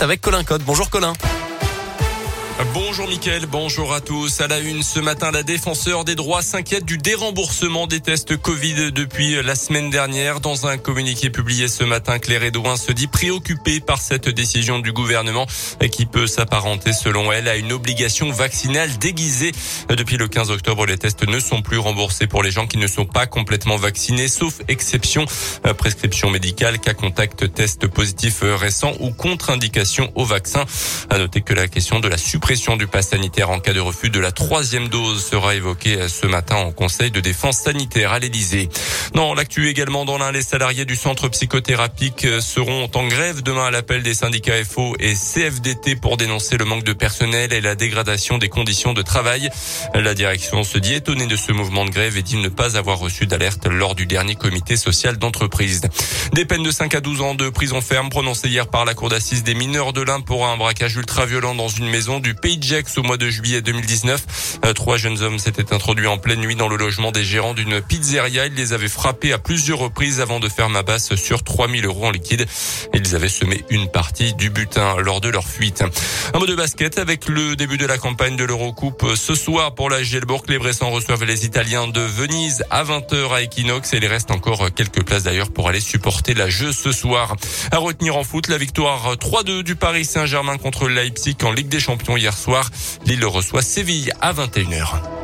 avec Colin Code. Bonjour Colin. Bonjour Mickaël, bonjour à tous. À la une, ce matin, la défenseur des droits s'inquiète du déremboursement des tests Covid depuis la semaine dernière. Dans un communiqué publié ce matin, Claire Edouin se dit préoccupée par cette décision du gouvernement qui peut s'apparenter, selon elle, à une obligation vaccinale déguisée. Depuis le 15 octobre, les tests ne sont plus remboursés pour les gens qui ne sont pas complètement vaccinés, sauf exception, prescription médicale, cas contact, test positif récent ou contre-indication au vaccin. À noter que la question de la suppression pression du pass sanitaire en cas de refus de la troisième dose sera évoquée ce matin en conseil de défense sanitaire à l'Elysée. Non, l'actu également dans l'un, les salariés du centre psychothérapique seront en grève demain à l'appel des syndicats FO et CFDT pour dénoncer le manque de personnel et la dégradation des conditions de travail. La direction se dit étonnée de ce mouvement de grève et dit ne pas avoir reçu d'alerte lors du dernier comité social d'entreprise. Des peines de 5 à 12 ans de prison ferme prononcées hier par la cour d'assises des mineurs de l'Ain pour un braquage ultra violent dans une maison du Pays au mois de juillet 2019. Euh, trois jeunes hommes s'étaient introduits en pleine nuit dans le logement des gérants d'une pizzeria. Ils les avaient frappés à plusieurs reprises avant de faire ma basse sur 3000 euros en liquide. Ils avaient semé une partie du butin lors de leur fuite. Un mot de basket avec le début de la campagne de l'Eurocoupe ce soir pour la Gielbourg. Les Bressans reçoivent les Italiens de Venise à 20h à Equinox et il reste encore quelques places d'ailleurs pour aller supporter la jeu ce soir. À retenir en foot, la victoire 3-2 du Paris Saint-Germain contre Leipzig en Ligue des Champions hier soir. Lille reçoit Séville à 21h.